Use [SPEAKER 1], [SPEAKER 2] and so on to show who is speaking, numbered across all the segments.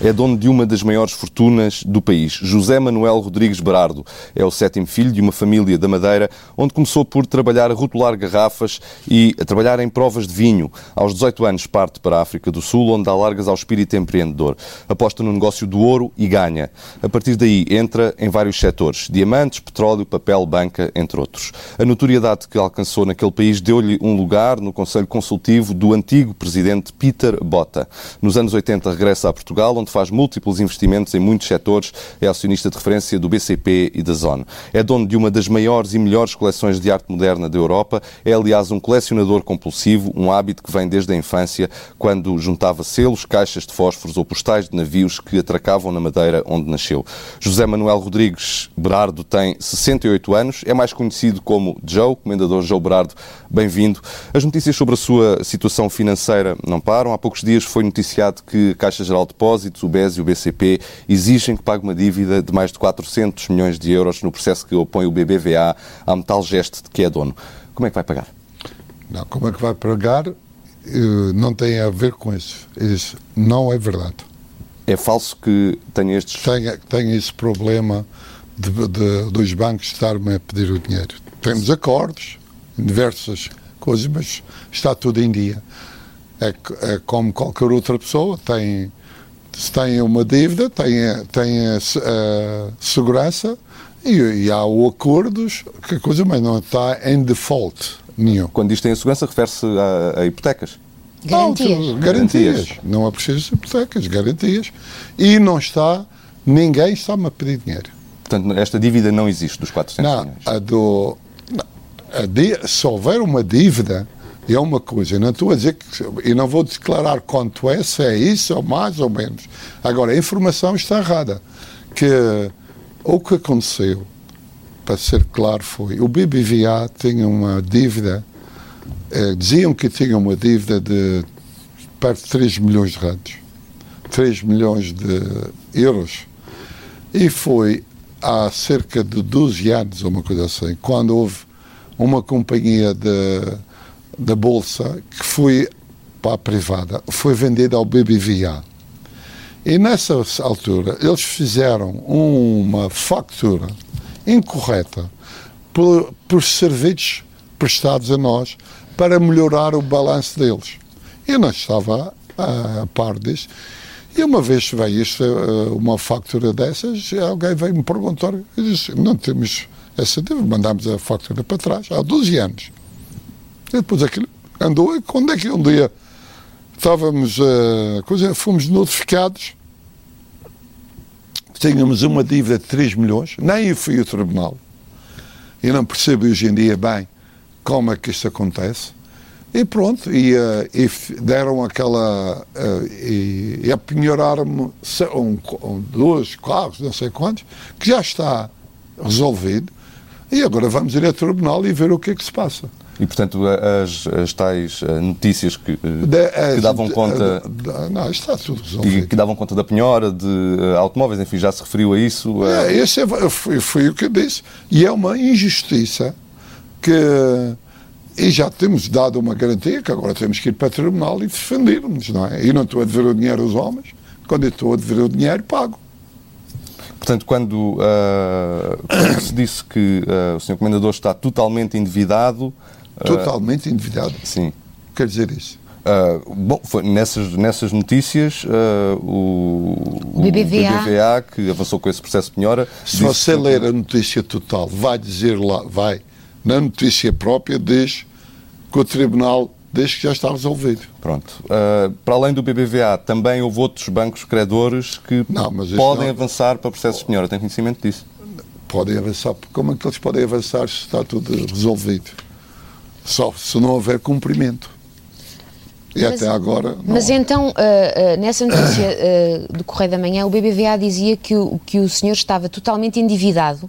[SPEAKER 1] é dono de uma das maiores fortunas do país. José Manuel Rodrigues Berardo é o sétimo filho de uma família da Madeira, onde começou por trabalhar a rotular garrafas e a trabalhar em provas de vinho. Aos 18 anos parte para a África do Sul, onde dá largas ao espírito empreendedor. Aposta no negócio do ouro e ganha. A partir daí entra em vários setores: diamantes, petróleo, papel, banca, entre outros. A notoriedade que alcançou naquele país deu-lhe um lugar no Conselho Consultivo do antigo presidente Peter Bota. Nos anos 80 regressa a Portugal, onde faz múltiplos investimentos em muitos setores, é acionista de referência do BCP e da Zone. É dono de uma das maiores e melhores coleções de arte moderna da Europa, é aliás um colecionador compulsivo, um hábito que vem desde a infância, quando juntava selos, caixas de fósforos ou postais de navios que atracavam na Madeira onde nasceu. José Manuel Rodrigues Berardo tem 68 anos, é mais conhecido como Joe, comendador Joe Berardo, bem-vindo. As notícias sobre a sua situação financeira não param. Há poucos dias foi noticiado que a Caixa Geral de Depósitos, o BES e o BCP exigem que pague uma dívida de mais de 400 milhões de euros no processo que opõe o BBVA à Metal Geste de que é dono. Como é que vai pagar?
[SPEAKER 2] Não, como é que vai pagar não tem a ver com isso. Isso não é verdade.
[SPEAKER 1] É falso que tenha estes...
[SPEAKER 2] Tem, tem esse problema de, de, dos bancos estar-me a pedir o dinheiro. Temos acordos diversas coisas, mas está tudo em dia. É, é como qualquer outra pessoa, tem, se tem uma dívida, tem, tem a, a segurança e, e, há o acordos, que coisa, mas não está em default nenhum.
[SPEAKER 1] Quando diz tem a segurança, refere-se a, a hipotecas?
[SPEAKER 3] Garantias.
[SPEAKER 2] Não, garantias. Não é preciso hipotecas, garantias. E não está, ninguém está-me a pedir dinheiro.
[SPEAKER 1] Portanto, esta dívida não existe dos 400
[SPEAKER 2] não,
[SPEAKER 1] milhões?
[SPEAKER 2] A do, não, a se houver uma dívida, é uma coisa. Não estou a dizer que. E não vou declarar quanto é, se é isso ou mais ou menos. Agora, a informação está errada. Que o que aconteceu, para ser claro, foi. O BBVA tinha uma dívida. Eh, diziam que tinha uma dívida de perto de 3 milhões de randes. 3 milhões de euros. E foi há cerca de 12 anos, ou uma coisa assim, quando houve uma companhia de da Bolsa, que foi para a privada, foi vendida ao BBVA. E nessa altura eles fizeram uma factura incorreta por, por serviços prestados a nós para melhorar o balanço deles. Eu não estava a, a par disso. E uma vez veio isto, eh, uma factura dessas, alguém veio me perguntar, eu disse, não temos essa dívida, mandámos a factura para trás, há 12 anos. E depois aquilo andou. E quando é que um dia estávamos, uh, coisa, fomos notificados que tínhamos uma dívida de 3 milhões, nem fui ao tribunal. E não percebo hoje em dia bem como é que isto acontece. E pronto, e, uh, e deram aquela. Uh, e, e apinhoraram-me um, dois carros, não sei quantos, que já está resolvido. E agora vamos ir ao tribunal e ver o que é que se passa.
[SPEAKER 1] E, portanto, as, as tais eh, notícias que, eh, que davam conta.
[SPEAKER 2] Não, está tudo resolvido.
[SPEAKER 1] Que, davam conta da penhora de uh, automóveis, enfim, já se referiu a isso.
[SPEAKER 2] É, esse é, foi, foi o que eu disse. E é uma injustiça que. E já temos dado uma garantia que agora temos que ir para o tribunal e defendermos, não é? E não estou a dever o dinheiro aos homens. Quando eu estou a dever o dinheiro, pago.
[SPEAKER 1] Portanto, quando, uh, quando se disse que uh, o Sr. Comendador está totalmente endividado,
[SPEAKER 2] Totalmente endividado.
[SPEAKER 1] Sim.
[SPEAKER 2] Quer dizer isso.
[SPEAKER 1] Uh, bom, foi nessas, nessas notícias, uh, o, o, BBVA. BBVA, que avançou com esse processo de penhora.
[SPEAKER 2] Se você que... ler a notícia total, vai dizer lá, vai, na notícia própria, diz que o Tribunal diz que já está resolvido.
[SPEAKER 1] Pronto. Uh, para além do BBVA, também houve outros bancos credores que não, podem não... avançar para o processo de penhora. Tem conhecimento disso?
[SPEAKER 2] Podem avançar. Como é que eles podem avançar se está tudo resolvido? Só se não houver cumprimento. E mas, até agora.
[SPEAKER 3] Mas então, uh, uh, nessa notícia uh, do Correio da Manhã, o BBVA dizia que o, que o senhor estava totalmente endividado,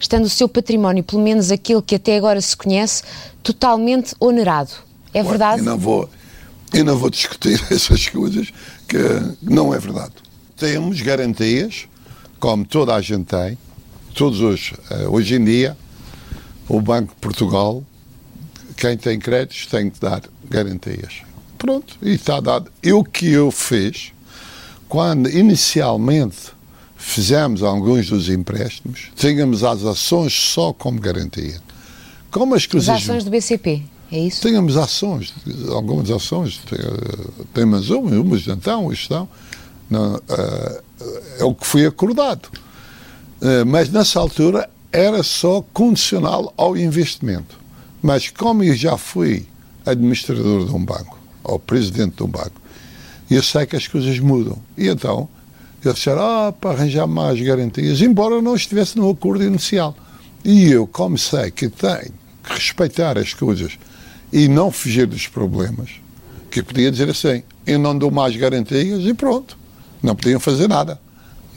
[SPEAKER 3] estando o seu património, pelo menos aquele que até agora se conhece, totalmente onerado. É Ué, verdade?
[SPEAKER 2] Eu não, vou, eu não vou discutir essas coisas, que não é verdade. Temos garantias, como toda a gente tem, todos hoje, hoje em dia, o Banco de Portugal quem tem créditos tem que dar garantias. Pronto, e está dado. E o que eu fiz, quando inicialmente fizemos alguns dos empréstimos, tínhamos as ações só como garantia. Como as.
[SPEAKER 3] As ações do BCP, é isso?
[SPEAKER 2] Tínhamos ações, algumas ações, temos umas, umas então, estão. Não, uh, é o que foi acordado. Uh, mas nessa altura era só condicional ao investimento. Mas como eu já fui administrador de um banco, ou presidente de um banco, eu sei que as coisas mudam. E então, eles disseram, ah, para arranjar mais garantias, embora não estivesse no acordo inicial. E eu, como sei que tenho que respeitar as coisas e não fugir dos problemas, que podia dizer assim, eu não dou mais garantias e pronto. Não podiam fazer nada.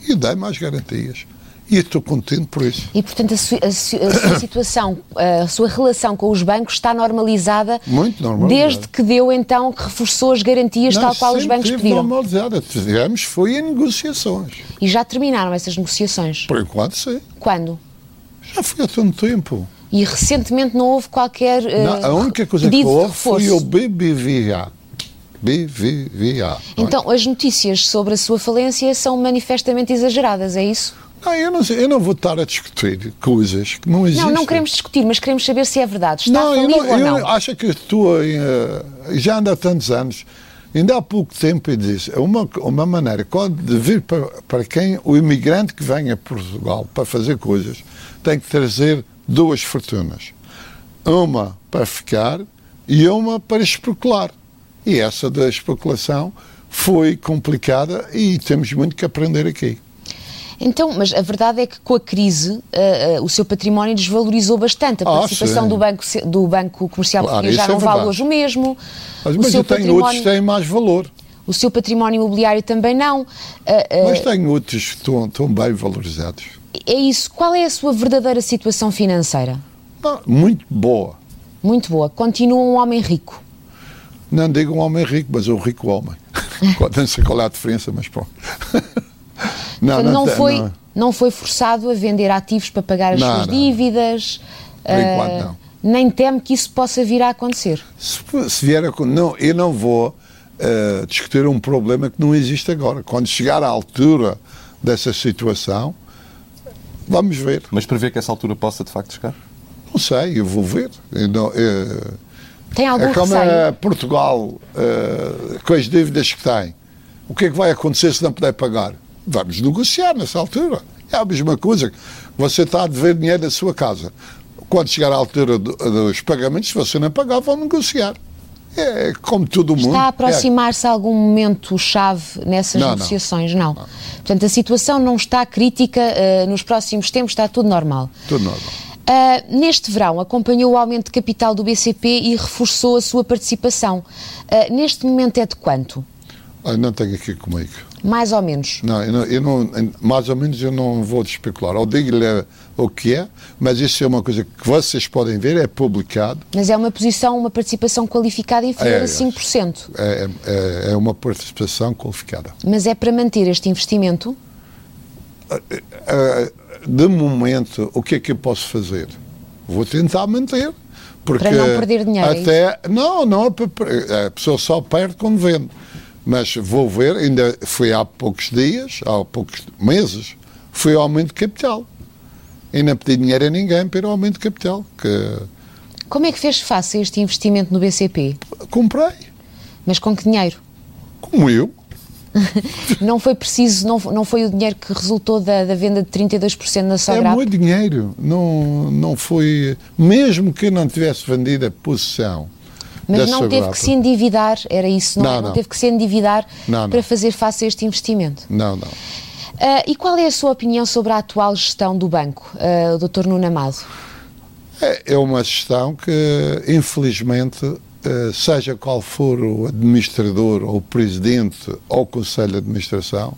[SPEAKER 2] E dei mais garantias. E estou contente por isso.
[SPEAKER 3] E, portanto, a, su a, su a sua situação, a sua relação com os bancos está normalizada.
[SPEAKER 2] Muito normalizada.
[SPEAKER 3] Desde que deu, então, que reforçou as garantias
[SPEAKER 2] Não,
[SPEAKER 3] tal qual os bancos pediram.
[SPEAKER 2] normalizada. Tivemos, foi em negociações.
[SPEAKER 3] E já terminaram essas negociações?
[SPEAKER 2] Por enquanto, sim.
[SPEAKER 3] Quando?
[SPEAKER 2] Já foi há tanto tempo.
[SPEAKER 3] E recentemente não houve qualquer. Uh,
[SPEAKER 2] Não, a única coisa que houve foi o BBVA. BBVA. não é?
[SPEAKER 3] Então, as notícias sobre a sua falência são manifestamente exageradas, é isso?
[SPEAKER 2] Não, eu não, eu não vou estar a discutir coisas que não existem.
[SPEAKER 3] Não, não queremos discutir, mas queremos saber se é verdade. Está
[SPEAKER 2] Não, eu, não,
[SPEAKER 3] ou
[SPEAKER 2] eu
[SPEAKER 3] não?
[SPEAKER 2] acho que estou eh, já anda há tantos anos. Ainda há pouco tempo eu disse, é uma, uma maneira de vir para, para quem o imigrante que vem a Portugal para fazer coisas tem que trazer duas fortunas. Uma para ficar e uma para especular. E essa da especulação foi complicada e temos muito que aprender aqui.
[SPEAKER 3] Então, mas a verdade é que com a crise ah, ah, o seu património desvalorizou bastante. A
[SPEAKER 2] Ah,
[SPEAKER 3] participação do banco, do banco Comercial
[SPEAKER 2] Claro,
[SPEAKER 3] Português já
[SPEAKER 2] é
[SPEAKER 3] não vale
[SPEAKER 2] verdade.
[SPEAKER 3] hoje o mesmo.
[SPEAKER 2] Mas,
[SPEAKER 3] o,
[SPEAKER 2] mas
[SPEAKER 3] seu
[SPEAKER 2] eu tenho
[SPEAKER 3] património,
[SPEAKER 2] outros que têm mais valor.
[SPEAKER 3] o seu património imobiliário também não. Ah, ah,
[SPEAKER 2] Mas tenho outros que estão, estão bem valorizados.
[SPEAKER 3] é isso. Qual é a sua verdadeira situação financeira?
[SPEAKER 2] Não, muito boa.
[SPEAKER 3] Muito boa. Continua um homem rico.
[SPEAKER 2] Não digo um homem rico, mas um rico homem. não sei qual é a diferença, mas pronto.
[SPEAKER 3] Portanto, não,
[SPEAKER 2] tem-
[SPEAKER 3] foi,
[SPEAKER 2] não.
[SPEAKER 3] não foi forçado a vender ativos para pagar as
[SPEAKER 2] Não,
[SPEAKER 3] suas
[SPEAKER 2] não.
[SPEAKER 3] dívidas.
[SPEAKER 2] Por enquanto,
[SPEAKER 3] ah,
[SPEAKER 2] não.
[SPEAKER 3] Nem teme que isso possa vir a acontecer.
[SPEAKER 2] Se, se vier a. Não, eu não vou eh, discutir um problema que não existe agora. Quando chegar à altura dessa situação, vamos ver.
[SPEAKER 1] Mas prevê que essa altura possa de facto chegar?
[SPEAKER 2] Não sei, eu vou ver. Eu não- eh,
[SPEAKER 3] Tem algum
[SPEAKER 2] é como
[SPEAKER 3] receio?
[SPEAKER 2] Portugal, eh, com as dívidas que tem. O que é que vai acontecer se não puder pagar? Vamos negociar nessa altura. É a mesma coisa. Você está a dever dinheiro da sua casa. Quando chegar à altura do- dos pagamentos, se você não pagar, vão negociar. É como todo mundo.
[SPEAKER 3] Está a
[SPEAKER 2] É.
[SPEAKER 3] aproximar-se algum momento-chave nessas
[SPEAKER 2] Não, não.
[SPEAKER 3] negociações? Não. Portanto, a situação não está crítica, eh, nos próximos tempos está tudo normal.
[SPEAKER 2] Tudo normal.
[SPEAKER 3] Ah, neste verão, acompanhou o aumento de capital do BCP e reforçou a sua participação. Ah, neste momento é de quanto?
[SPEAKER 2] Ah, não tenho aqui comigo.
[SPEAKER 3] Mais ou menos.
[SPEAKER 2] Não, eu não, eu não- mais ou menos eu não vou especular. Eu digo-lhe o que é, mas isso é uma coisa que vocês podem ver, é publicado.
[SPEAKER 3] Mas é uma posição, uma participação qualificada inferior
[SPEAKER 2] É,
[SPEAKER 3] a 5%.
[SPEAKER 2] É, é, é uma participação qualificada.
[SPEAKER 3] Mas é para manter este investimento?
[SPEAKER 2] Ah, de momento, o que é que eu posso fazer? Vou tentar manter. Porque
[SPEAKER 3] Para não perder dinheiro, é
[SPEAKER 2] Até, não, não, é para per- a pessoa só perde quando vende. Mas vou ver, ainda foi há poucos dias, há poucos meses, foi aumento de capital. E não pedi dinheiro a ninguém para aumento de capital. Que
[SPEAKER 3] Como é que fez face a este investimento no BCP?
[SPEAKER 2] comprei,
[SPEAKER 3] Mas com que dinheiro?
[SPEAKER 2] como eu.
[SPEAKER 3] Não foi preciso, não, não foi o dinheiro que resultou da, da venda de 32% na
[SPEAKER 2] É
[SPEAKER 3] Sograp?
[SPEAKER 2] muito dinheiro. Não, não foi. Mesmo que eu não tivesse vendido a posição.
[SPEAKER 3] Mas não teve que se endividar, era isso, não, é?
[SPEAKER 2] Não,
[SPEAKER 3] não
[SPEAKER 2] não.
[SPEAKER 3] teve que se endividar para fazer face a este investimento.
[SPEAKER 2] Não, não.
[SPEAKER 3] Ah, e qual é a sua opinião sobre a atual gestão do banco, ah, o Dr. Nuno Amado?
[SPEAKER 2] É, é uma gestão que, infelizmente, eh, seja qual for o administrador, ou o presidente, ou o conselho de administração,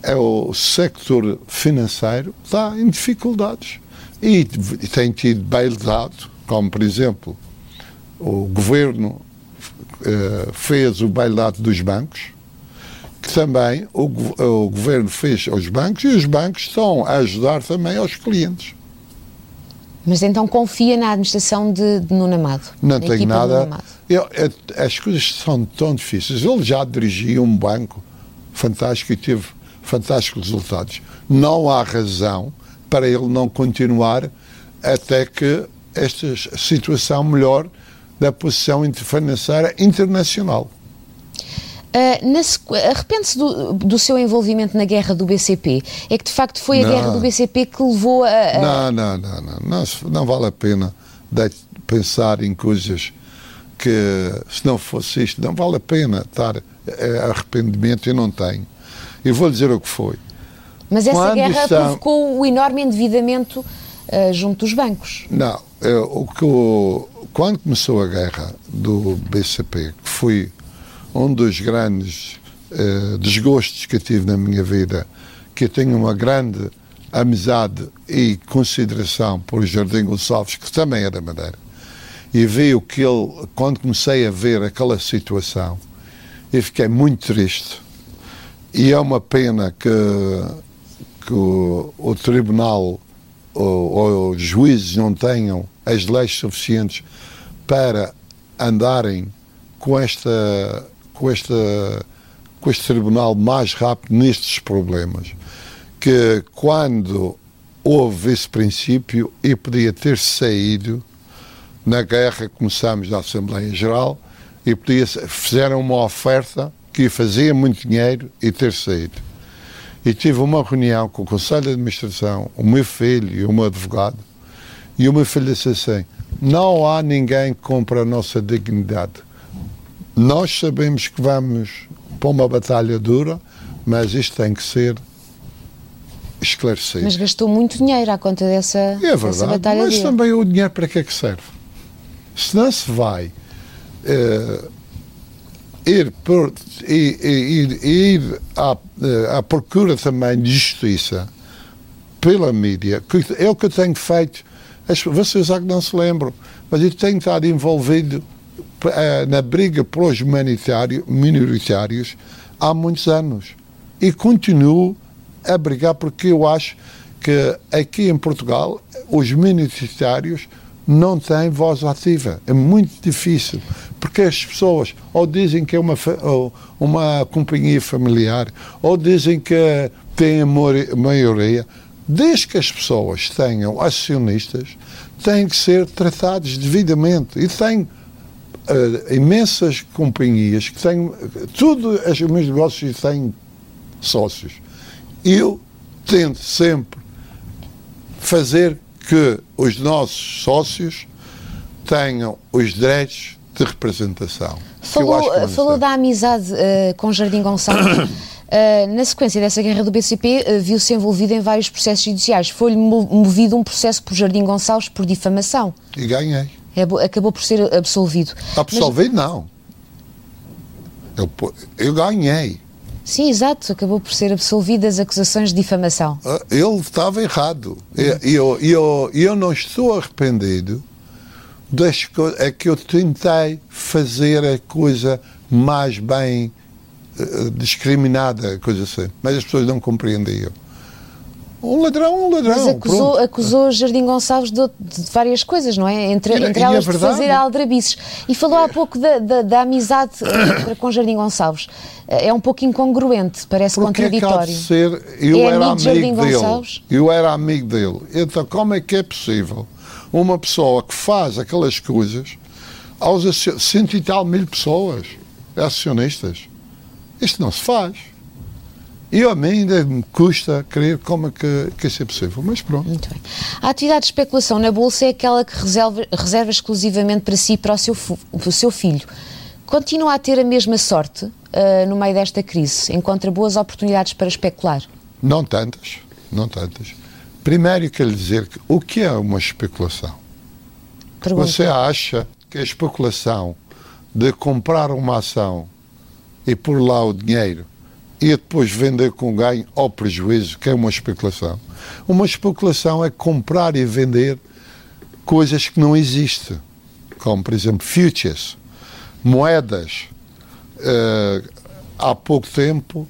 [SPEAKER 2] é o sector financeiro está em dificuldades. E, e tem tido bailado, como, por exemplo, o governo eh, fez o bailado dos bancos, que também o, o governo fez aos bancos e os bancos estão a ajudar também aos clientes.
[SPEAKER 3] Mas então confia na administração de, de Nuno Amado?
[SPEAKER 2] Não tenho nada. Eu- é- as coisas são tão difíceis. Ele já dirigia um banco fantástico e teve fantásticos resultados. Não há razão para ele não continuar até que esta situação melhor da posição financeira internacional.
[SPEAKER 3] Uh, Arrepende-se do, do, seu envolvimento na guerra do BCP? É que de facto foi a não, guerra do BCP que levou a. a...
[SPEAKER 2] Não, não, não, não, não. Não vale a pena pensar em coisas que, se não fosse isto, não vale a pena estar eh, arrependimento. Eu não tenho. Eu vou dizer o que foi.
[SPEAKER 3] Mas essa Quando guerra provocou o enorme endividamento uh, junto dos bancos.
[SPEAKER 2] Não. Eu, o que eu, quando começou a guerra do BCP, que foi um dos grandes uh, desgostos que tive na minha vida, que eu tenho uma grande amizade e consideração por Jardim Gonçalves, que também é da Madeira, e vi o que ele, quando comecei a ver aquela situação, eu fiquei muito triste. E é uma pena que, que o, o Tribunal ou os juízes não tenham as leis suficientes para andarem com esta com esta com este tribunal mais rápido nestes problemas que quando houve esse princípio e podia ter saído na guerra começamos na Assembleia Geral e podia fizeram uma oferta que fazia muito dinheiro e ter saído. E tive uma reunião com o Conselho de Administração o meu filho e o meu advogado e o meu filho disse assim não há ninguém que compre a nossa dignidade nós sabemos que vamos para uma batalha dura, mas isto tem que ser esclarecido.
[SPEAKER 3] Mas gastou muito dinheiro à conta dessa, é
[SPEAKER 2] verdade,
[SPEAKER 3] dessa batalha
[SPEAKER 2] mas
[SPEAKER 3] dura.
[SPEAKER 2] também o dinheiro para que é que serve? Se não se vai uh, ir, por, ir, ir, ir à, uh, à procura também de justiça pela mídia, que é o que eu tenho feito. Vocês já que não se lembram, mas eu tenho estado envolvido eh, na briga pelos minoritários há muitos anos. E continuo a brigar porque eu acho que aqui em Portugal os minoritários não têm voz ativa. É muito difícil. Porque as pessoas ou dizem que é uma, uma companhia familiar, ou dizem que têm a maioria. Desde que as pessoas tenham acionistas, têm que ser tratados devidamente. E têm uh, imensas companhias que têm, tudo os meus negócios têm sócios. Eu tento sempre fazer que os nossos sócios tenham os direitos de representação.
[SPEAKER 3] Falou, falou da amizade uh, com Jardim Gonçalves. Uh, na sequência dessa guerra do BCP, uh, viu-se envolvido em vários processos judiciais. Foi-lhe movido um processo por Jardim Gonçalves por difamação.
[SPEAKER 2] E ganhei.
[SPEAKER 3] É, acabou por ser absolvido.
[SPEAKER 2] Absolvido, Mas... não. Eu, eu ganhei.
[SPEAKER 3] Sim, exato, acabou por ser absolvido das acusações de difamação.
[SPEAKER 2] Ah, ele estava errado. E eu, eu, eu não estou arrependido das coisas. É que eu tentei fazer a coisa mais bem discriminada, coisa assim. Mas as pessoas não compreendiam. Um ladrão, um ladrão.
[SPEAKER 3] Mas acusou, acusou Jardim Gonçalves de, de, várias coisas, não é? Entre, e, entre e elas de fazer aldrabices. E falou há pouco da, da, da amizade eh, com Jardim Gonçalves. Eh, é um pouco incongruente, parece
[SPEAKER 2] Porque
[SPEAKER 3] contraditório.
[SPEAKER 2] É ser, eu é era amigo, amigo dele. Gonçalves? Eu era amigo dele. Então, como é que é possível uma pessoa que faz aquelas coisas aos cento e tal mil pessoas, acionistas? Isto não se faz. E a mim ainda me custa crer como é que, que isso é possível, mas pronto.
[SPEAKER 3] Muito bem. A atividade de especulação na Bolsa é aquela que reserva, reserva exclusivamente para si e para o seu, o seu filho. Continua a ter a mesma sorte uh, no meio desta crise? Encontra boas oportunidades para especular?
[SPEAKER 2] Não tantas, não tantas. Primeiro quero dizer que o que é uma especulação? Pergunta. Você acha que a especulação de comprar uma ação e pôr lá o dinheiro e depois vender com ganho ou prejuízo, que é uma especulação. Uma especulação é comprar e vender coisas que não existem, como, por exemplo, futures, moedas. Uh, há pouco tempo,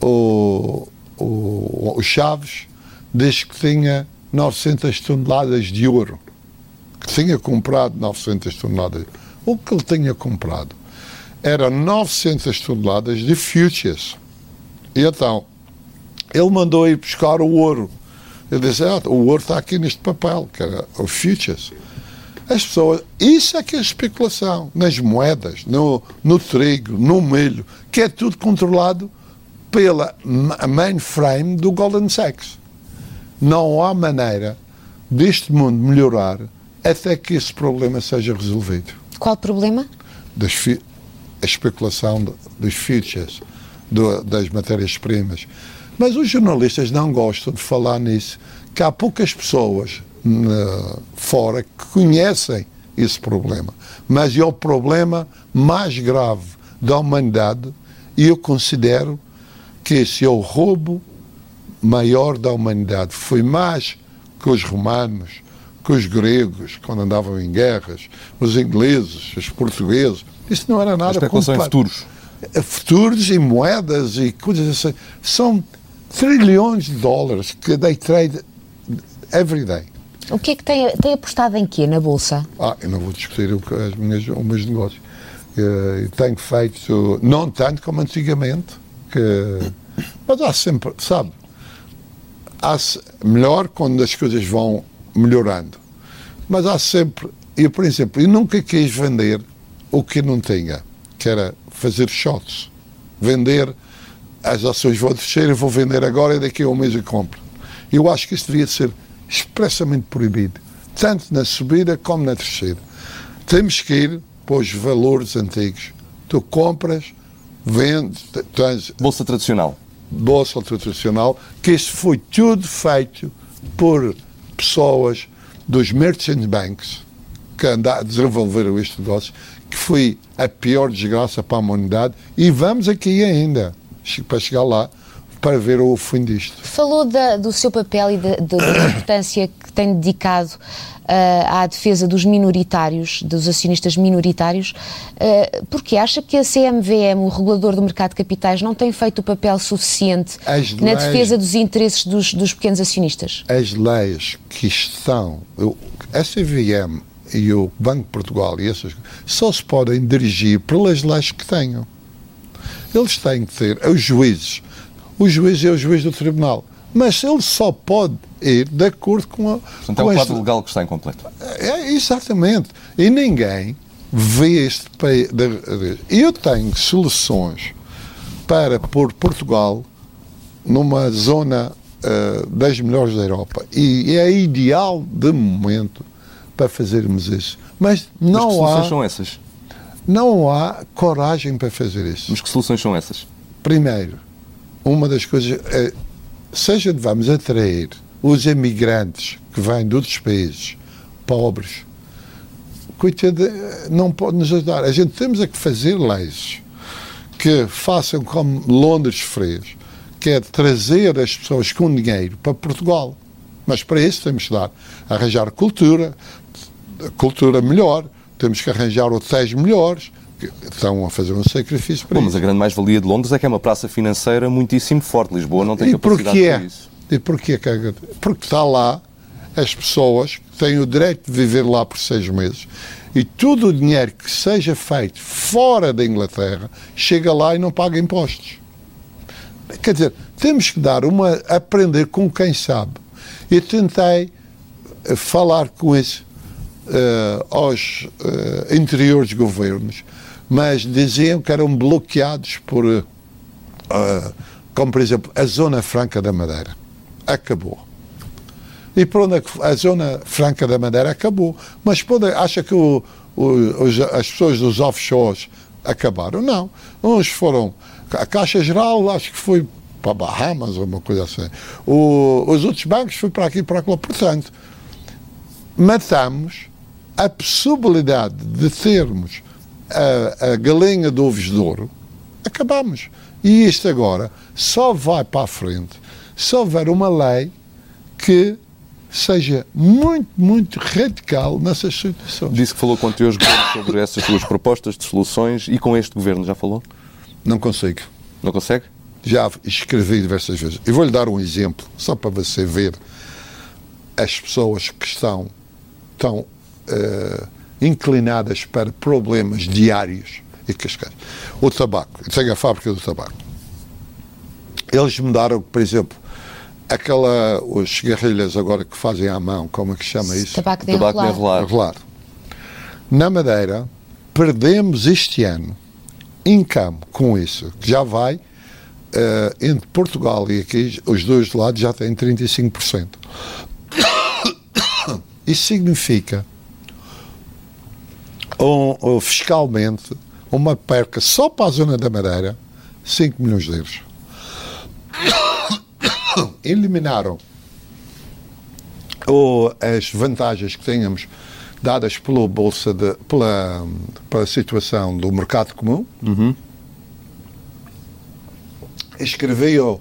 [SPEAKER 2] o, o, o Chaves disse que tinha 900 toneladas de ouro, que tinha comprado 900 toneladas. O que ele tinha comprado era 900 toneladas de futures E então, ele mandou ir buscar o ouro. Ele disse, ah, o ouro está aqui neste papel, que era o futures. As pessoas, isso é que é especulação, nas moedas, no, no trigo, no milho, que é tudo controlado pela mainframe do Golden Sachs. Não há maneira deste mundo melhorar até que esse problema seja resolvido.
[SPEAKER 3] Qual problema?
[SPEAKER 2] Das a especulação dos futures, do, das matérias-primas. Mas os jornalistas não gostam de falar nisso, que há poucas pessoas uh, fora que conhecem esse problema. Mas é o problema mais grave da humanidade e eu considero que esse é o roubo maior da humanidade. Foi mais que os romanos, que os gregos, quando andavam em guerras, os ingleses, os portugueses. Isso não era nada. A
[SPEAKER 1] especulação em futuros.
[SPEAKER 2] Futuros e moedas e coisas assim. São trilhões de dólares que day trade every day.
[SPEAKER 3] O que é que tem, tem apostado em quê na Bolsa?
[SPEAKER 2] Ah, eu não vou discutir as minhas, os meus negócios. Eu tenho feito, não tanto como antigamente, que, mas há sempre, sabe, há melhor quando as coisas vão melhorando. Mas há sempre, eu, por exemplo, eu nunca quis vender o que não tinha, que era fazer shots. Vender as ações vão descer, eu vou vender agora e daqui a um mês eu compro. Eu acho que isso devia ser expressamente proibido, tanto na subida como na descida. Temos que ir para os valores antigos. Tu compras, vendes. Tens,
[SPEAKER 1] Bolsa tradicional.
[SPEAKER 2] Bolsa tradicional, que isso foi tudo feito por pessoas dos merchant banks que desenvolveram este negócio, que foi a pior desgraça para a humanidade e vamos aqui ainda para chegar lá para ver o fim disto.
[SPEAKER 3] Falou da, do seu papel e da, da importância tem dedicado uh, à defesa dos minoritários, dos acionistas minoritários, uh, porque acha que a CMVM, o regulador do mercado de capitais, não tem feito o papel suficiente as na leis, defesa dos interesses dos, dos, pequenos acionistas?
[SPEAKER 2] As leis que estão, a CVM e o Banco de Portugal e essas só se podem dirigir pelas leis que tenham. Eles têm que ter, os juízes, o juiz é o juiz do tribunal. Mas ele só pode ir de acordo com a.
[SPEAKER 1] Portanto, é o quadro legal que está incompleto.
[SPEAKER 2] É, exatamente. E ninguém vê este país. Eu tenho soluções para pôr Portugal numa zona uh, das melhores da Europa. E é ideal de momento para fazermos isso. Mas não Mas que
[SPEAKER 1] soluções
[SPEAKER 2] há.
[SPEAKER 1] são essas?
[SPEAKER 2] Não há coragem para fazer isso.
[SPEAKER 1] Mas que soluções são essas?
[SPEAKER 2] Primeiro, uma das coisas é, seja de vamos atrair os imigrantes que vêm de outros países, pobres, coitado, não pode nos ajudar. A gente temos é que fazer leis que façam como Londres fez, que é trazer as pessoas com dinheiro para Portugal. Mas para isso temos que dar, arranjar cultura, cultura melhor, temos que arranjar hotéis melhores, estão a fazer um sacrifício para
[SPEAKER 1] Bom,
[SPEAKER 2] isso.
[SPEAKER 1] Mas a grande mais-valia de Londres é que é uma praça financeira muitíssimo forte. Lisboa não tem e capacidade
[SPEAKER 2] porquê?
[SPEAKER 1] para isso.
[SPEAKER 2] E porquê? Porque está lá as pessoas que têm o direito de viver lá por seis meses e todo o dinheiro que seja feito fora da Inglaterra chega lá e não paga impostos. Quer dizer, temos que dar uma. aprender com quem sabe. E tentei eh, falar com isso uh, aos uh, interiores governos mas diziam que eram bloqueados por, uh, como por exemplo, a Zona Franca da Madeira. Acabou. E por onde é a Zona Franca da Madeira acabou. Mas pode, acha que o, o, os, as pessoas dos offshores acabaram? Não. Uns foram. A Caixa Geral, acho que foi para Bahamas ou uma coisa assim. O, os outros bancos foi para aqui e para lá. Portanto, matamos a possibilidade de termos a, a galinha de ovos de ouro, acabamos. E isto agora só vai para a frente se houver uma lei que seja muito, muito radical nessas situações.
[SPEAKER 1] Disse que falou com anteriores governos sobre essas suas propostas de soluções e com este governo já falou?
[SPEAKER 2] Não consigo.
[SPEAKER 1] Não consegue?
[SPEAKER 2] Já escrevi diversas vezes. E vou-lhe dar um exemplo, só para você ver as pessoas que estão tão uh, inclinadas para problemas diários e cascais. O tabaco, eu tenho a fábrica do tabaco. Eles mudaram, por exemplo, aquela, os guerrilhas agora que fazem à mão, como é que se chama isso?
[SPEAKER 3] Tabaco de
[SPEAKER 1] Tabaco de
[SPEAKER 3] enrolar.
[SPEAKER 1] enrolar.
[SPEAKER 2] Claro. Na Madeira, perdemos este ano income com isso, que já vai eh, entre Portugal e aqui, os dois lados já têm 35%. Isso significa, um, fiscalmente, uma perca só para a zona da Madeira, 5 milhões de euros. Eliminaram ou as vantagens que tínhamos dadas pela bolsa de, pela, pela situação do mercado comum. Escrevi ao,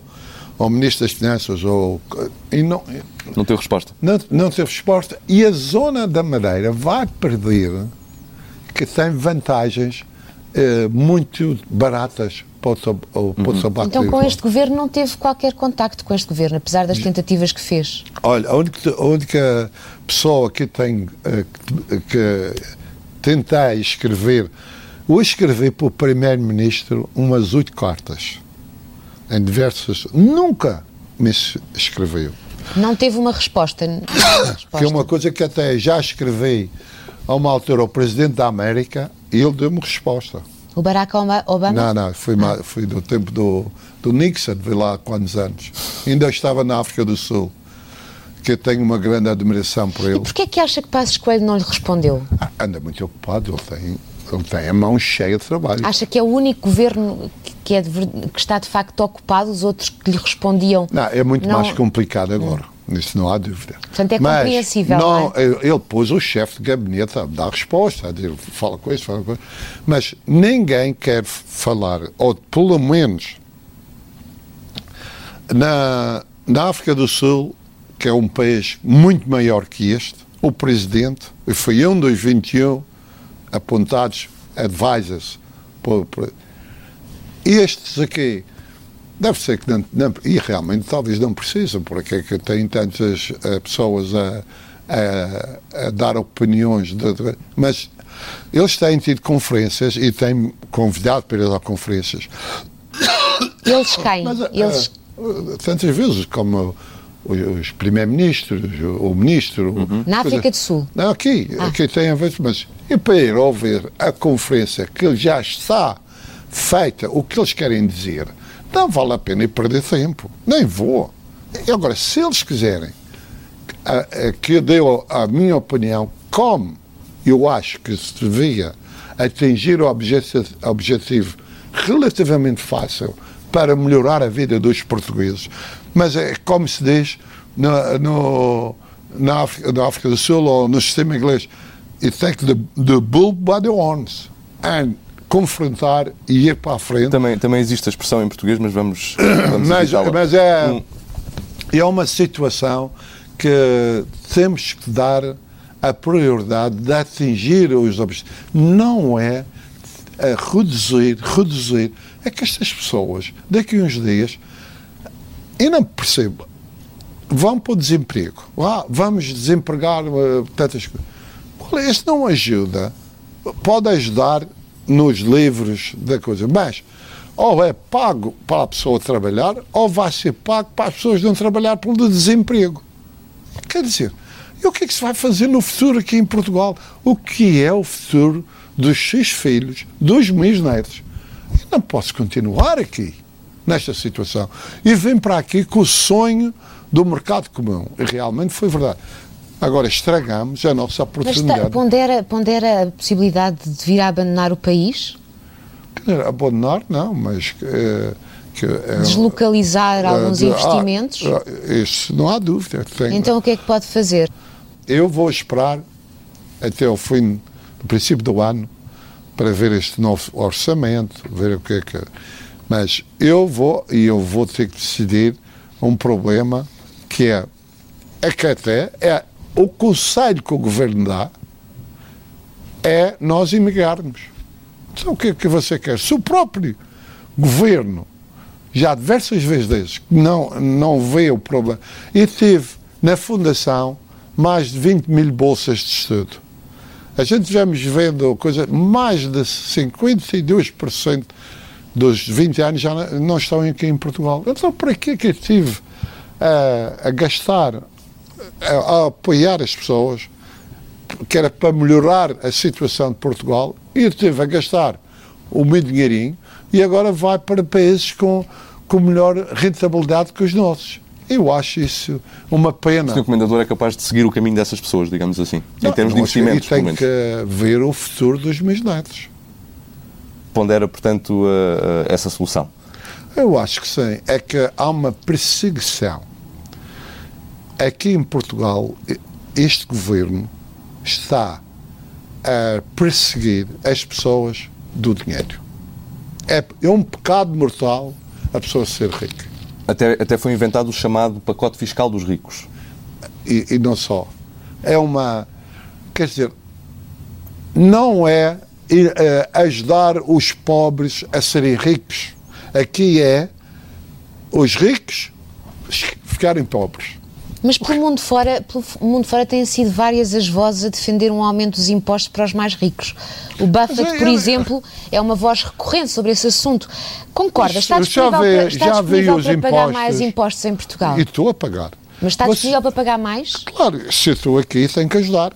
[SPEAKER 2] ao Ministro das Finanças ou, e não,
[SPEAKER 1] Não teve resposta.
[SPEAKER 2] não, não teve resposta. E a zona da Madeira vai perder que tem vantagens eh, muito baratas para o, para o tabaco.
[SPEAKER 3] Então, com este governo, não teve qualquer contacto com este governo, apesar das tentativas que fez.
[SPEAKER 2] Olha, a única, a única pessoa que tem eh, que, que tentei escrever, eu escrevi para o Primeiro-Ministro umas oito cartas em diversas. Nunca me es- escreveu.
[SPEAKER 3] Não teve uma resposta. Não teve uma resposta.
[SPEAKER 2] Que é uma coisa que até já escrevi a uma altura ao Presidente da América e ele deu-me resposta.
[SPEAKER 3] O Barack Obama?
[SPEAKER 2] Não, não, foi, foi do tempo do, do Nixon, vi lá há quantos anos. Ainda estava na África do Sul, que eu tenho uma grande admiração por ele.
[SPEAKER 3] E porquê é que acha que Passos Coelho não lhe respondeu?
[SPEAKER 2] Ah, Anda muito ocupado, ele tem, ele tem a mão cheia de trabalho.
[SPEAKER 3] Acha que é o único governo que- é de que está de facto ocupado, os outros que lhe respondiam?
[SPEAKER 2] Não, é muito
[SPEAKER 3] Não-
[SPEAKER 2] mais complicado agora, nisso não há dúvida.
[SPEAKER 3] Portanto, é
[SPEAKER 2] Mas
[SPEAKER 3] compreensível,
[SPEAKER 2] Não,
[SPEAKER 3] não é?
[SPEAKER 2] ele pôs o chefe de gabinete a dar resposta, a dizer, fala com isso, fala com isso. Mas ninguém quer falar, ou pelo menos na, na África do Sul, que é um país muito maior que este, o presidente, e foi um dos 21 apontados advisors, por, por- estes aqui, deve ser que não, não- e realmente talvez não precisam, porque é que tem tantas eh, pessoas a, a- a dar opiniões, de- de- mas eles têm tido conferências e têm convidado para ir a conferências.
[SPEAKER 3] Eles quem?
[SPEAKER 2] Mas, eh,
[SPEAKER 3] Eles...
[SPEAKER 2] eh, tantas vezes como os, os primeiros-ministros, o, o ministro.
[SPEAKER 3] Na
[SPEAKER 2] coisa-
[SPEAKER 3] África do Sul?
[SPEAKER 2] Não, aqui,
[SPEAKER 3] Ah.
[SPEAKER 2] aqui tem a ver, mas e para ir ouvir a conferência que já está feita, o que eles querem dizer, não vale a pena ir perder tempo. Nem vou. E agora, se eles quiserem que eu dê a minha opinião, como eu acho que se devia atingir o objetivo, objetivo relativamente fácil para melhorar a vida dos portugueses, mas é como se diz no, no- na, África, na África do Sul ou no sistema inglês, it takes the, the bull by the horns and confrontar e ir para a frente.
[SPEAKER 1] Também, também existe a expressão em português, mas vamos, vamos
[SPEAKER 2] Mas, mas é,
[SPEAKER 1] Hum.
[SPEAKER 2] é uma situação que temos que dar a prioridade de atingir os objetivos. Não é a reduzir, reduzir. É que estas pessoas, daqui a uns dias, eu não percebo, vão para o desemprego. Ah, vamos desempregar eh, tantas coisas. Isso não ajuda. Pode ajudar nos livros da coisa, mas ou é pago para a pessoa trabalhar, ou vai ser pago para as pessoas não trabalhar pelo desemprego. Quer dizer, e o que é que se vai fazer no futuro aqui em Portugal? O que é o futuro dos seus filhos, dos meus netos? Eu não posso continuar aqui, nesta situação. E vem para aqui com o sonho do mercado comum. E realmente foi verdade. Agora estragamos a nossa
[SPEAKER 3] Mas está-
[SPEAKER 2] oportunidade.
[SPEAKER 3] pondera, pondera a possibilidade de vir a abandonar o país?
[SPEAKER 2] Abandonar, não, mas. eh, que, é-
[SPEAKER 3] Deslocalizar alguns
[SPEAKER 2] eh, de-
[SPEAKER 3] investimentos?
[SPEAKER 2] ah, ah, isso não há dúvida. Tem-
[SPEAKER 3] Então o que é que pode fazer?
[SPEAKER 2] Eu vou esperar até o fim, do princípio do ano, para ver este novo orçamento, ver o que é que. Mas eu vou, e eu vou ter que decidir um problema que é, é que até é o conselho que o governo dá é nós imigrarmos. Então o que é que você quer? Se o próprio governo já diversas vezes desde não, não vê o problema. E tive na Fundação mais de 20 mil bolsas de estudo. A gente vamos vendo coisa, mais de 52% dos 20 anos já não estão aqui em Portugal. Então, para que que eu estive a, a gastar, a, apoiar as pessoas, que era para melhorar a situação de Portugal, e estive a gastar o meu dinheirinho e agora vai para países com, com melhor rentabilidade que os nossos. Eu acho isso uma pena.
[SPEAKER 1] O Sr. Comendador é capaz de seguir o caminho dessas pessoas, digamos assim, não, em termos de investimentos.
[SPEAKER 2] E tem que ver o futuro dos meus netos.
[SPEAKER 1] Pondera, portanto, essa solução?
[SPEAKER 2] Eu acho que sim. É que há uma perseguição. Aqui em Portugal, este governo está a perseguir as pessoas do dinheiro. É, é um pecado mortal a pessoa ser rica.
[SPEAKER 1] Até, até foi inventado o chamado pacote fiscal dos ricos.
[SPEAKER 2] E, e não só. É uma. Quer dizer, não é uh, ajudar os pobres a serem ricos. Aqui é os ricos ficarem pobres.
[SPEAKER 3] Mas pelo mundo fora, pelo mundo fora têm sido várias as vozes a defender um aumento dos impostos para os mais ricos. O Buffett, é, por exemplo, é uma voz recorrente sobre esse assunto. Concorda? Está disponível, vê, para, está disponível para pagar impostos, mais impostos em Portugal?
[SPEAKER 2] E estou a pagar.
[SPEAKER 3] Mas está disponível para pagar mais?
[SPEAKER 2] Claro, se eu estou aqui tenho que ajudar.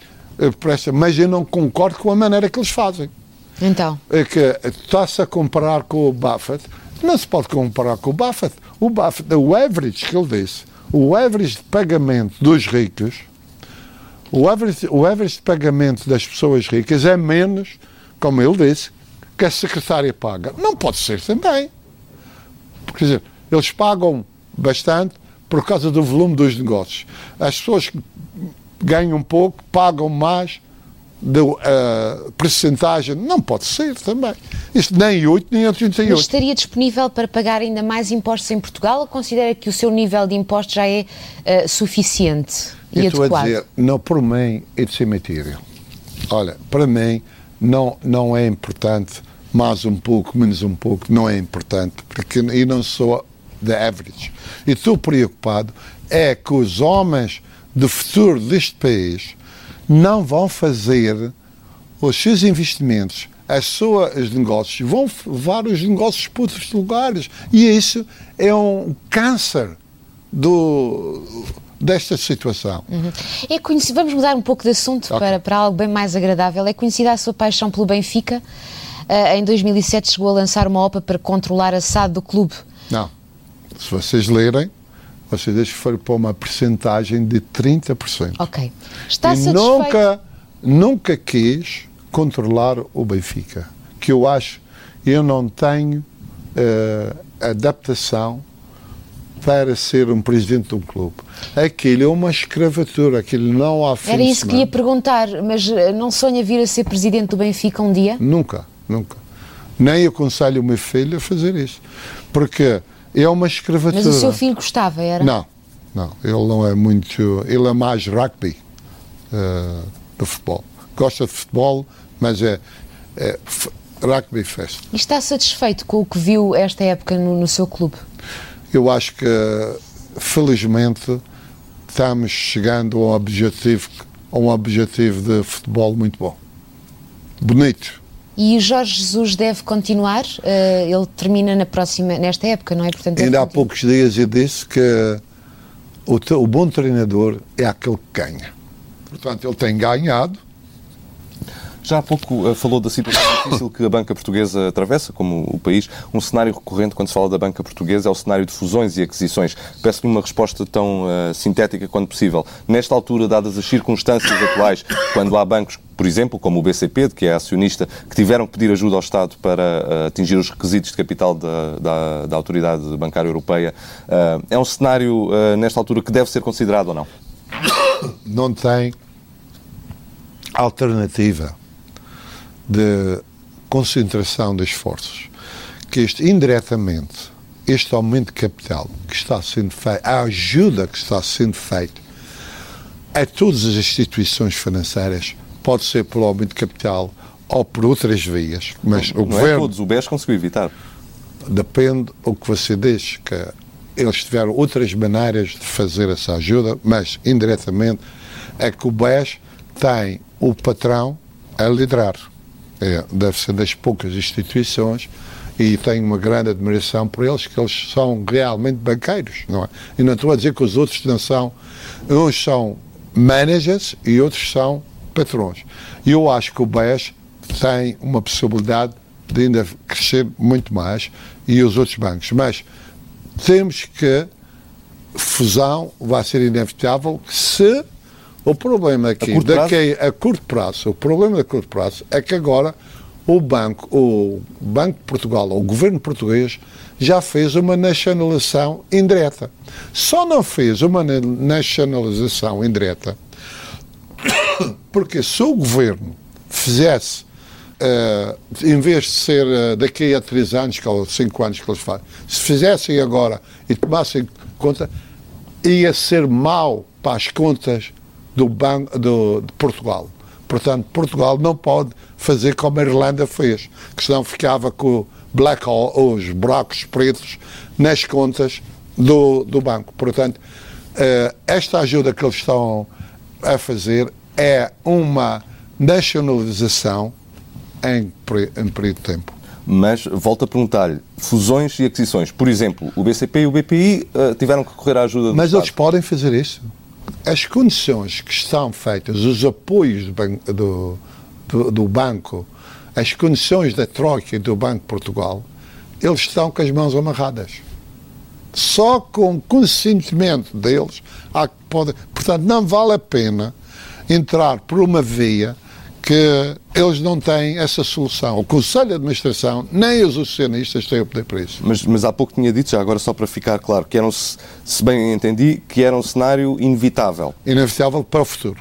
[SPEAKER 2] Mas eu não concordo com a maneira que eles fazem.
[SPEAKER 3] Então?
[SPEAKER 2] É que está-se a comparar com o Buffett. Não se pode comparar com o Buffett. O Buffett, o average que ele disse, o average de pagamento dos ricos, o average, o average de pagamento das pessoas ricas é menos, como ele disse, que a secretária paga. Não pode ser também. Quer dizer, eles pagam bastante por causa do volume dos negócios. As pessoas que ganham pouco pagam mais de uh, percentagem. Não pode ser também. Isto nem 8 nem 88.
[SPEAKER 3] Mas estaria disponível para pagar ainda mais impostos em Portugal ou considera que o seu nível de impostos já é uh, suficiente e
[SPEAKER 2] Eu
[SPEAKER 3] adequado? Estou a dizer,
[SPEAKER 2] não, por mim, é de cemitério. Olha, para mim, não, não é importante mais um pouco, menos um pouco, não é importante, porque eu não sou the average. E estou preocupado é que os homens do futuro deste país não vão fazer os seus investimentos, as suas negócios, vão levar os negócios para outros lugares. E isso é um câncer do, desta situação.
[SPEAKER 3] Uhum. É conhecido, vamos mudar um pouco de assunto okay. para, para algo bem mais agradável. É conhecida a sua paixão pelo Benfica. Uh, em 2007 chegou a lançar uma OPA para controlar a SAD do clube.
[SPEAKER 2] Não. Se vocês lerem, vocês foram para uma percentagem de 30%.
[SPEAKER 3] Ok. Está
[SPEAKER 2] e
[SPEAKER 3] satisfeito?
[SPEAKER 2] Nunca, nunca quis controlar o Benfica. Que eu acho, eu não tenho uh, adaptação para ser um presidente de um clube. Aquilo é uma escravatura, aquilo não há fim
[SPEAKER 3] Era isso que ia perguntar, mas eh, não sonha vir a ser presidente do Benfica um dia?
[SPEAKER 2] Nunca, nunca. Nem aconselho o meu filho a fazer isso. Porque é uma escravatura.
[SPEAKER 3] Mas o seu filho gostava, era?
[SPEAKER 2] Não, não. Ele não é muito. Ele é mais rugby uh, do futebol. Gosta de futebol, mas é, é rugby fest.
[SPEAKER 3] E está satisfeito com o que viu esta época no, no seu clube?
[SPEAKER 2] Eu acho que, felizmente, estamos chegando a um objetivo, a um objetivo de futebol muito bom. Bonito
[SPEAKER 3] e o Jorge Jesus deve continuar? Uh, ele termina na próxima, nesta época, não é?
[SPEAKER 2] Portanto, Ainda há poucos dias eu disse que o, o bom treinador é aquele que ganha. Portanto, ele tem ganhado,
[SPEAKER 1] já há pouco uh, falou da situação difícil que a banca portuguesa atravessa, como o país. Um cenário recorrente quando se fala da banca portuguesa é o cenário de fusões e aquisições. Peço-lhe uma resposta tão uh, sintética quanto possível. Nesta altura, dadas as circunstâncias atuais, quando há bancos por exemplo, como o BCP, que é acionista, que tiveram que pedir ajuda ao Estado para uh, atingir os requisitos de capital da, da, da Autoridade Bancária Europeia. Uh, é um cenário, uh, nesta altura, que deve ser considerado ou não?
[SPEAKER 2] Não tem alternativa de concentração de esforços, que este indiretamente, este aumento de capital que está sendo feito, a ajuda que está sendo feita a todas as instituições financeiras, pode ser pelo aumento de capital ou por outras vias. Mas
[SPEAKER 1] não,
[SPEAKER 2] o não é
[SPEAKER 1] governo, é todos, o BES conseguiu evitar.
[SPEAKER 2] Depende o que você diz, que eles tiveram outras maneiras de fazer essa ajuda, mas indiretamente é que o BES tem o patrão a liderar é, deve ser das poucas instituições e tenho uma grande admiração por eles, que eles são realmente banqueiros, não é? E não estou a dizer que os outros não são, uns são managers e outros são patrões. E eu acho que o BES tem uma possibilidade de ainda crescer muito mais e os outros bancos. Mas temos que fusão vai ser inevitável se o problema aqui,
[SPEAKER 1] a curto,
[SPEAKER 2] daqui, a curto prazo, o problema a curto prazo é que agora o banco, o Banco de Portugal, o governo português, já fez uma nacionalização indireta. Só não fez uma nacionalização indireta porque se o governo fizesse, uh, em vez de ser uh, daqui a três anos, ou cinco anos que eles fazem, se fizessem agora e tomassem conta, ia ser mau para as contas do Banco do, de Portugal. Portanto, Portugal não pode fazer como a Irlanda fez, que senão ficava com black hole, os buracos pretos nas contas do, do banco. Portanto, uh, esta ajuda que eles estão a fazer é uma nacionalização em, em período de tempo.
[SPEAKER 1] Mas volto a perguntar-lhe, fusões e aquisições. Por exemplo, o BCP e o BPI eh, tiveram que recorrer à ajuda do
[SPEAKER 2] Mas
[SPEAKER 1] Estado.
[SPEAKER 2] eles podem fazer isso. As condições que estão feitas, os apoios do, do, do, banco, as condições da Troika e do Banco de Portugal, eles estão com as mãos amarradas. Só com consentimento deles, há que pode, portanto, não vale a pena entrar por uma via que eles não têm essa solução. O Conselho de Administração, nem os acionistas têm o poder para isso.
[SPEAKER 1] Mas, mas há pouco tinha dito, já agora só para ficar claro, que eram, se bem entendi, que era um cenário inevitável.
[SPEAKER 2] Inevitável para o futuro.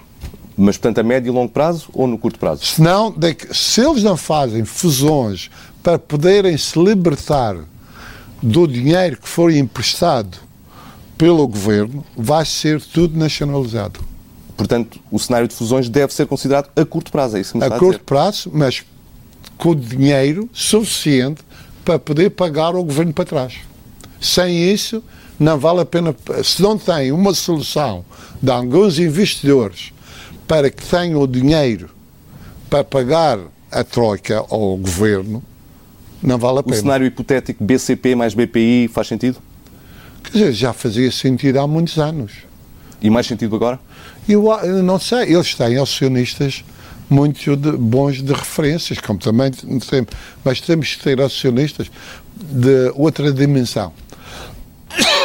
[SPEAKER 1] Mas, portanto, a médio e longo prazo ou no curto prazo?
[SPEAKER 2] Se não, se eles não fazem fusões para poderem se libertar do dinheiro que foi emprestado pelo governo, vai ser tudo nacionalizado.
[SPEAKER 1] Portanto, o cenário de fusões deve ser considerado a curto prazo, é isso que me
[SPEAKER 2] está a, a curto prazo, mas com dinheiro suficiente para poder pagar o governo para trás. Sem isso, não vale a pena. Se não tem uma solução de alguns investidores para que tenham o dinheiro para pagar a troika ao governo, não vale a pena.
[SPEAKER 1] O cenário hipotético BCP mais BPI faz sentido?
[SPEAKER 2] Quer dizer, já fazia sentido há muitos anos.
[SPEAKER 1] E mais sentido agora?
[SPEAKER 2] Eu, eu não sei, eles têm acionistas muito de, bons de referências, como também temos, mas temos que ter acionistas de outra dimensão.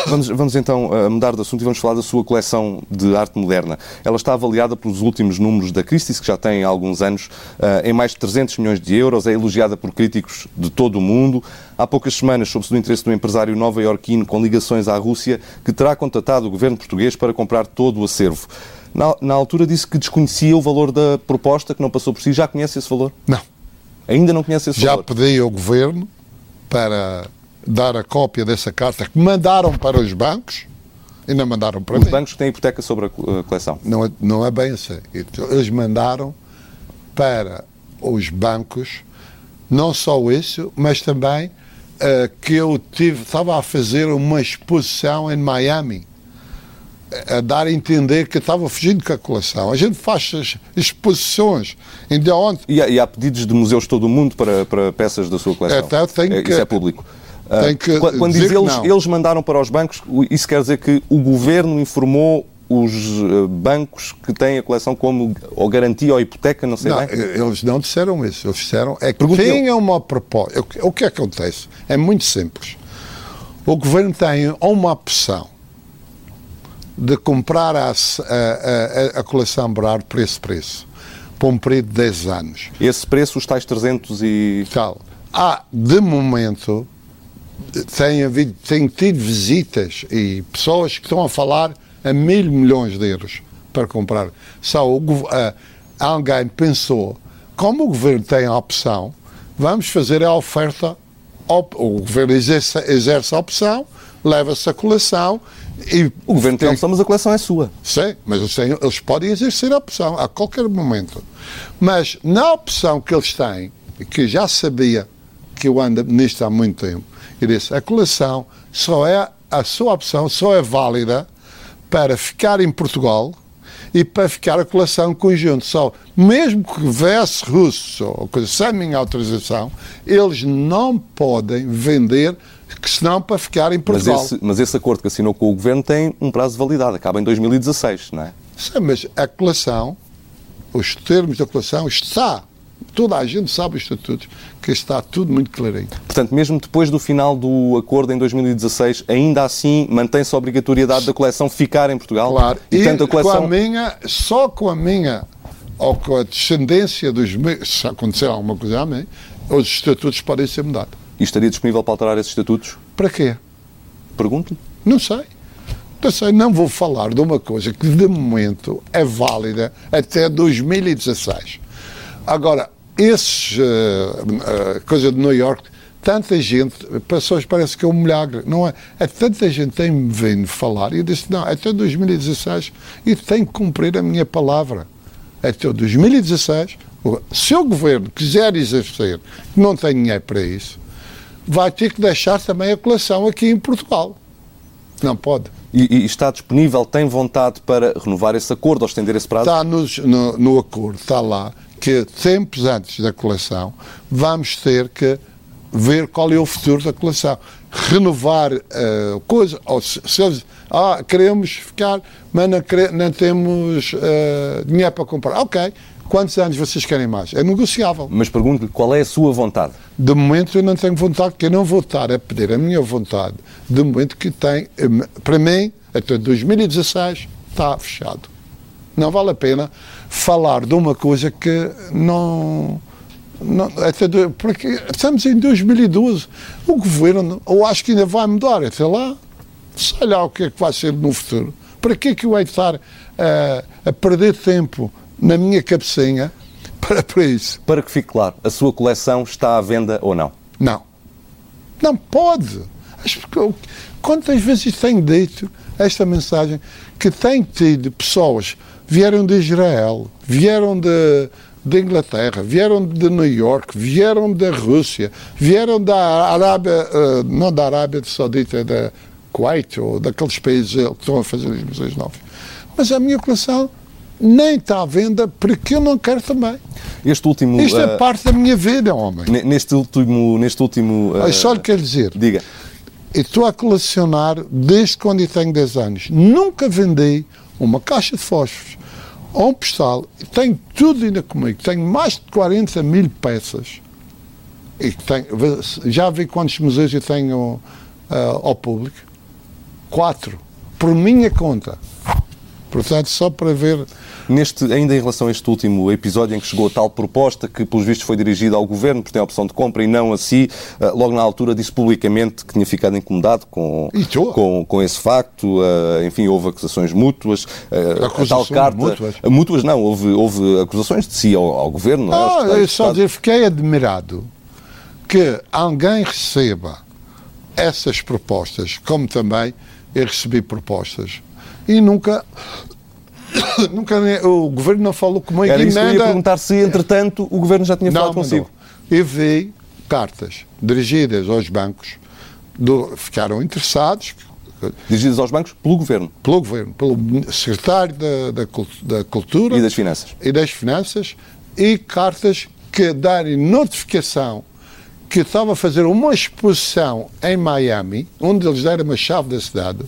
[SPEAKER 1] Vamos, vamos então uh, mudar de assunto e vamos falar da sua coleção de arte moderna. Ela está avaliada pelos últimos números da Christie's, que já tem alguns anos, uh, em mais de 300 milhões de euros, é elogiada por críticos de todo o mundo. Há poucas semanas, soube-se do interesse do empresário nova-iorquino com ligações à Rússia, que terá contatado o governo português para comprar todo o acervo. Na, na altura disse que desconhecia o valor da proposta, que não passou por si. Já conhece esse valor?
[SPEAKER 2] Não.
[SPEAKER 1] Ainda não conhece esse
[SPEAKER 2] Já
[SPEAKER 1] valor?
[SPEAKER 2] Já pedi ao governo para dar a cópia dessa carta que mandaram para os bancos e não mandaram para
[SPEAKER 1] os
[SPEAKER 2] mim.
[SPEAKER 1] Os bancos têm hipoteca sobre a coleção?
[SPEAKER 2] Não é, não é bem assim. Eles mandaram para os bancos não só isso, mas também uh, que eu tive, estava a fazer uma exposição em Miami a dar a entender que estava fugindo com a coleção. A gente faz exposições. Ainda ontem.
[SPEAKER 1] E há, e há pedidos de museus de todo o mundo para, para peças da sua coleção.
[SPEAKER 2] Até tem
[SPEAKER 1] é,
[SPEAKER 2] que,
[SPEAKER 1] isso é público.
[SPEAKER 2] Tem que
[SPEAKER 1] quando quando diz eles, eles mandaram para os bancos, isso quer dizer que o governo informou os eh, bancos que têm a coleção como ou garantia ou hipoteca, não sei
[SPEAKER 2] não,
[SPEAKER 1] bem?
[SPEAKER 2] Eles não disseram isso. Eles disseram é que tinham uma proposta. O que acontece? É muito simples. O governo tem uma opção de comprar a, a, a, a coleção Brard por esse preço, por um período de 10 anos.
[SPEAKER 1] Esse preço, os tais 300 e...
[SPEAKER 2] Tal. Há, de momento, tem, havido, tem tido visitas e pessoas que estão a falar a mil milhões de euros para comprar. Só o, uh, alguém pensou, como o governo tem a opção, vamos fazer a oferta, o governo exerce, exerce a opção, leva-se a coleção e...
[SPEAKER 1] O governo tem opção, mas a coleção é sua.
[SPEAKER 2] Sim, mas eles, têm, eles podem exercer a opção a qualquer momento. Mas na opção que eles têm, que já sabia que eu ando nisto há muito tempo, e disse, a coleção só é, a sua opção só é válida para ficar em Portugal e para ficar a coleção conjunto. Só, mesmo que houvesse russos ou coisa sem minha autorização, eles não podem vender que senão para ficar em Portugal.
[SPEAKER 1] Mas esse, mas esse acordo que assinou com o Governo tem um prazo de validade, acaba em 2016, não é?
[SPEAKER 2] Sim, mas a colação, os termos da colação está, toda a gente sabe os estatutos, que está tudo muito clarinho.
[SPEAKER 1] Portanto, mesmo depois do final do acordo em 2016, ainda assim mantém-se a obrigatoriedade da coleção ficar em Portugal?
[SPEAKER 2] Claro,
[SPEAKER 1] e,
[SPEAKER 2] e
[SPEAKER 1] coleção...
[SPEAKER 2] com a minha, só com a minha, ou com a descendência dos meus, se acontecer alguma coisa a mim, os estatutos podem ser mudados.
[SPEAKER 1] E estaria disponível para alterar esses estatutos?
[SPEAKER 2] Para quê?
[SPEAKER 1] Pergunto-lhe.
[SPEAKER 2] Não sei. Não sei, não vou falar de uma coisa que de momento é válida até 2016. Agora, esses uh, uh, coisa de New York, tanta gente, pessoas parece que é um milagre, não é? É tanta gente tem-me vindo falar e eu disse, não, até 2016 e tenho que cumprir a minha palavra. Até 2016, se o governo quiser exercer, não tem dinheiro para isso, vai ter que deixar também a colação aqui em Portugal. Não pode.
[SPEAKER 1] E, e, está disponível, tem vontade para renovar esse acordo ou estender esse prazo?
[SPEAKER 2] Está no, no, no acordo, está lá, que tempos antes da colação vamos ter que ver qual é o futuro da colação. Renovar uh, coisa, ou se, se eles, ah, queremos ficar, mas não, não temos uh, dinheiro para comprar. Ok, quantos anos vocês querem mais? É negociável.
[SPEAKER 1] Mas pergunto-lhe qual é a sua vontade?
[SPEAKER 2] De momento eu não tenho vontade, porque eu não vou estar a pedir a minha vontade. De momento que tem, para mim, até 2016, está fechado. Não vale a pena falar de uma coisa que não. não até do, porque estamos em 2012. O governo, eu acho que ainda vai mudar até lá. Sei lá o que é que vai ser no futuro. Para que é que eu hei de estar a, a perder tempo na minha cabecinha para, para isso.
[SPEAKER 1] Para que fique claro, a sua coleção está à venda ou não?
[SPEAKER 2] Não. Não pode. Quantas vezes tenho dito esta mensagem que tem tido pessoas vieram de Israel, vieram de, de Inglaterra, vieram de New York, vieram da Rússia, vieram da Arábia, uh, não da Arábia Saudita, da Kuwait ou daqueles países que estão a fazer os museus novos. Mas a minha coleção nem está à venda porque eu não quero também.
[SPEAKER 1] Este último,
[SPEAKER 2] Isto é uh, parte da minha vida, homem.
[SPEAKER 1] Neste último. Neste último
[SPEAKER 2] uh, só lhe quero dizer.
[SPEAKER 1] Diga.
[SPEAKER 2] Eu estou a colecionar desde quando eu tenho 10 anos. Nunca vendi uma caixa de fósforos ou um postal. Tenho tudo ainda comigo. Tenho mais de 40 mil peças. E tenho, já vi quantos museus eu tenho uh, ao público? Quatro. Por minha conta. Portanto, só para ver.
[SPEAKER 1] Neste, ainda em relação a este último episódio em que chegou a tal proposta que, pelos vistos, foi dirigida ao governo, porque tem a opção de compra e não a si, eh, logo na altura disse publicamente que tinha ficado incomodado com, com, com esse facto. Eh, enfim, houve acusações mútuas.
[SPEAKER 2] Eh, acusações tal carta, mútuas?
[SPEAKER 1] Mútuas não, houve, houve acusações de si ao, ao governo. Não
[SPEAKER 2] é? Ah, eu só dizer, fiquei admirado que alguém receba essas propostas, como também eu recebi propostas e nunca nunca o governo não falou comigo
[SPEAKER 1] Era isso que eu ia perguntar se, entretanto, o governo já tinha falado consigo.
[SPEAKER 2] Não. Eu vi cartas dirigidas aos bancos, do, ficaram interessados.
[SPEAKER 1] Dirigidas aos bancos pelo governo?
[SPEAKER 2] Pelo governo, pelo secretário da, da, da Cultura
[SPEAKER 1] e das Finanças.
[SPEAKER 2] E das Finanças, e cartas que darem notificação que estava a fazer uma exposição em Miami, onde eles deram uma chave da cidade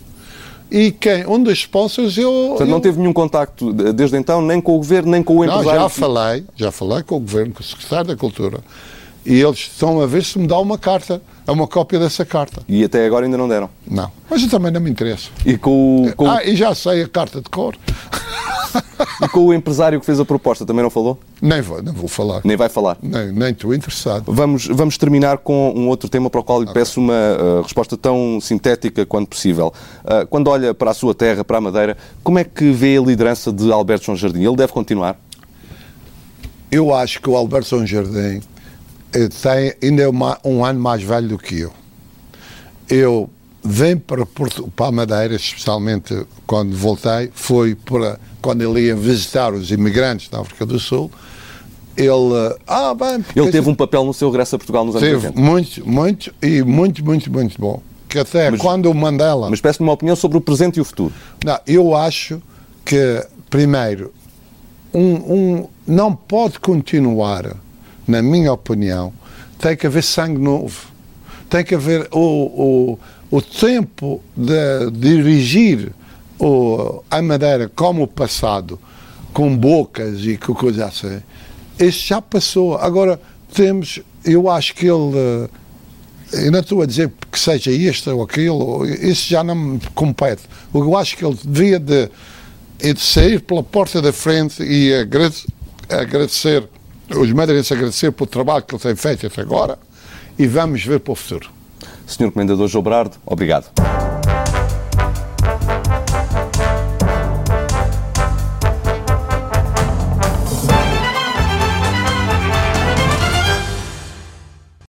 [SPEAKER 2] e quem, um dos sponsors eu...
[SPEAKER 1] Portanto, eu... não teve nenhum contacto desde então, nem com o Governo, nem com o empresário?
[SPEAKER 2] Não, já falei, já falei com o Governo, com o Secretário da Cultura, e eles estão a ver se me dá uma carta, é uma cópia dessa carta.
[SPEAKER 1] E até agora ainda não deram?
[SPEAKER 2] Não, mas eu também não me interesso.
[SPEAKER 1] E com, com...
[SPEAKER 2] Ah, e já sei a carta de cor.
[SPEAKER 1] E com o empresário que fez a proposta também não falou?
[SPEAKER 2] Nem vou, não vou falar.
[SPEAKER 1] Nem vai falar?
[SPEAKER 2] Nem, nem estou interessado.
[SPEAKER 1] Vamos, vamos terminar com um outro tema para o qual lhe okay. peço uma uh, resposta tão sintética quanto possível. Uh, quando olha para a sua terra, para a Madeira, como é que vê a liderança de Alberto João Jardim? Ele deve continuar?
[SPEAKER 2] Eu acho que o Alberto João Jardim tem, ainda é uma, um ano mais velho do que eu. Eu venho para, Porto, para a Madeira, especialmente quando voltei, foi para quando ele ia visitar os imigrantes da África do Sul, ele. Ah, bem.
[SPEAKER 1] Ele teve um papel no seu regresso a Portugal nos anos
[SPEAKER 2] teve 80. muito, muito e muito, muito, muito bom. Que até mas, quando o Mandela.
[SPEAKER 1] Mas peço-me uma opinião sobre o presente e o futuro.
[SPEAKER 2] Não, eu acho que primeiro, um, um, não pode continuar, na minha opinião, tem que haver sangue novo. Tem que haver o, o, o tempo de dirigir o, a Madeira como o passado, com bocas e com coisas assim. Isso já passou. Agora, temos, eu acho que ele eu não estou a dizer que seja isto ou aquilo, isso já não me compete. O que eu acho que ele devia de, é de sair pela porta da frente e agradecer, os madeirenses agradecer pelo trabalho que ele tem feito até agora e vamos ver para o futuro.
[SPEAKER 1] Senhor Comendador João Berardo, obrigado.